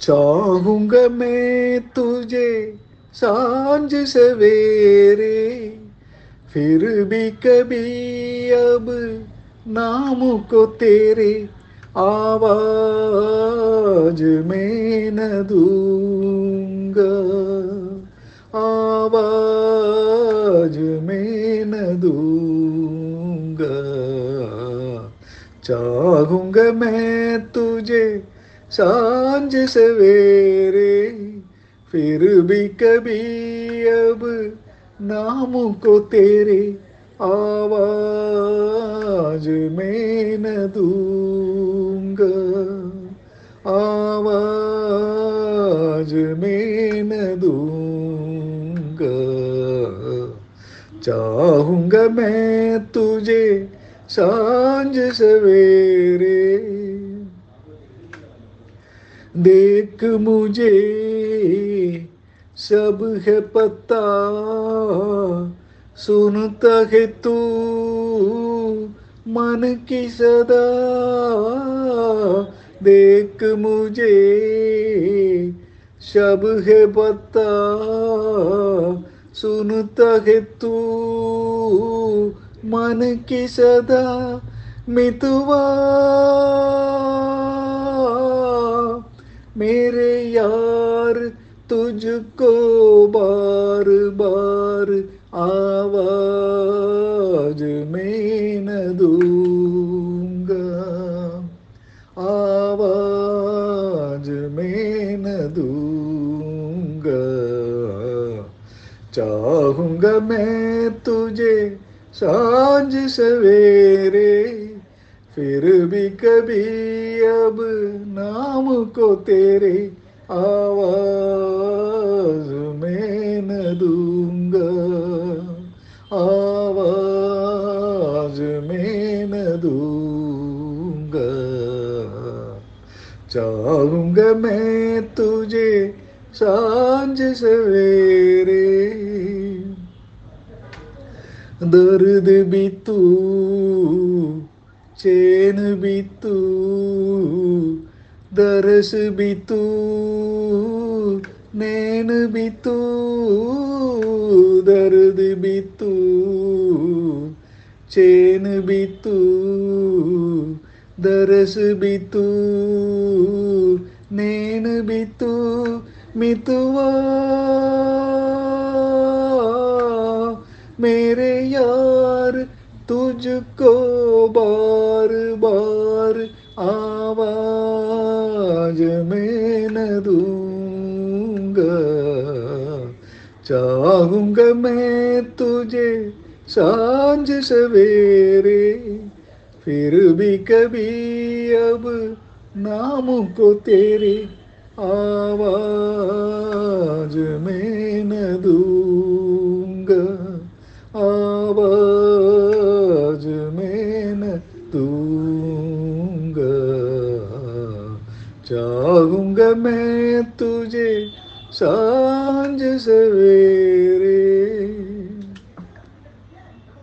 चाहूँगा मैं तुझे साँझ सवेरे, फिर भी कभी अब नाम को तेरे आवाज़ में न दूँगा, आवाज़ में न दूँगा। चाहूँगा मैं तुझे साँझ सवेरे, फिर भी कभी अब नाम को तेरे आवाज़ में न दूँगा। आवाज़ में न दूँगा। चाहूँगा मैं तुझे साँझ सवेरे देख मुझे, सब है पता। सुनता है तू मन की सदा। देख मुझे, सब है पता। सुनता है तू मन की सदा। मितवा। मेरे यार, तुझको बार बार आवाज़ में न दूँगा। आवाज़ में न दूँगा। चाहूँगा मैं तुझे साँझ सवेरे फिर भी कभी अब नाम को तेरे आवाज़ में न दूँगा। आवाज़ में न दूँगा। चाहूँगा मैं तुझे साँझ सवेरे। दर्द भी तू चैन भी तू, दरस भी तू, नैन भी तू, दर्द भी तू, चैन भी तू, दरस भी तू, नैन भी तू, मितवा, मेरे यार तुझको बार बार आवाज़ में न दूँगा। चाहूँगा मैं तुझे साँझ सवेरे, फिर भी कभी अब नाम को तेरे आवाज़ में में न दूँगा। चाहूँगा मैं तुझे साँझ सवेरे।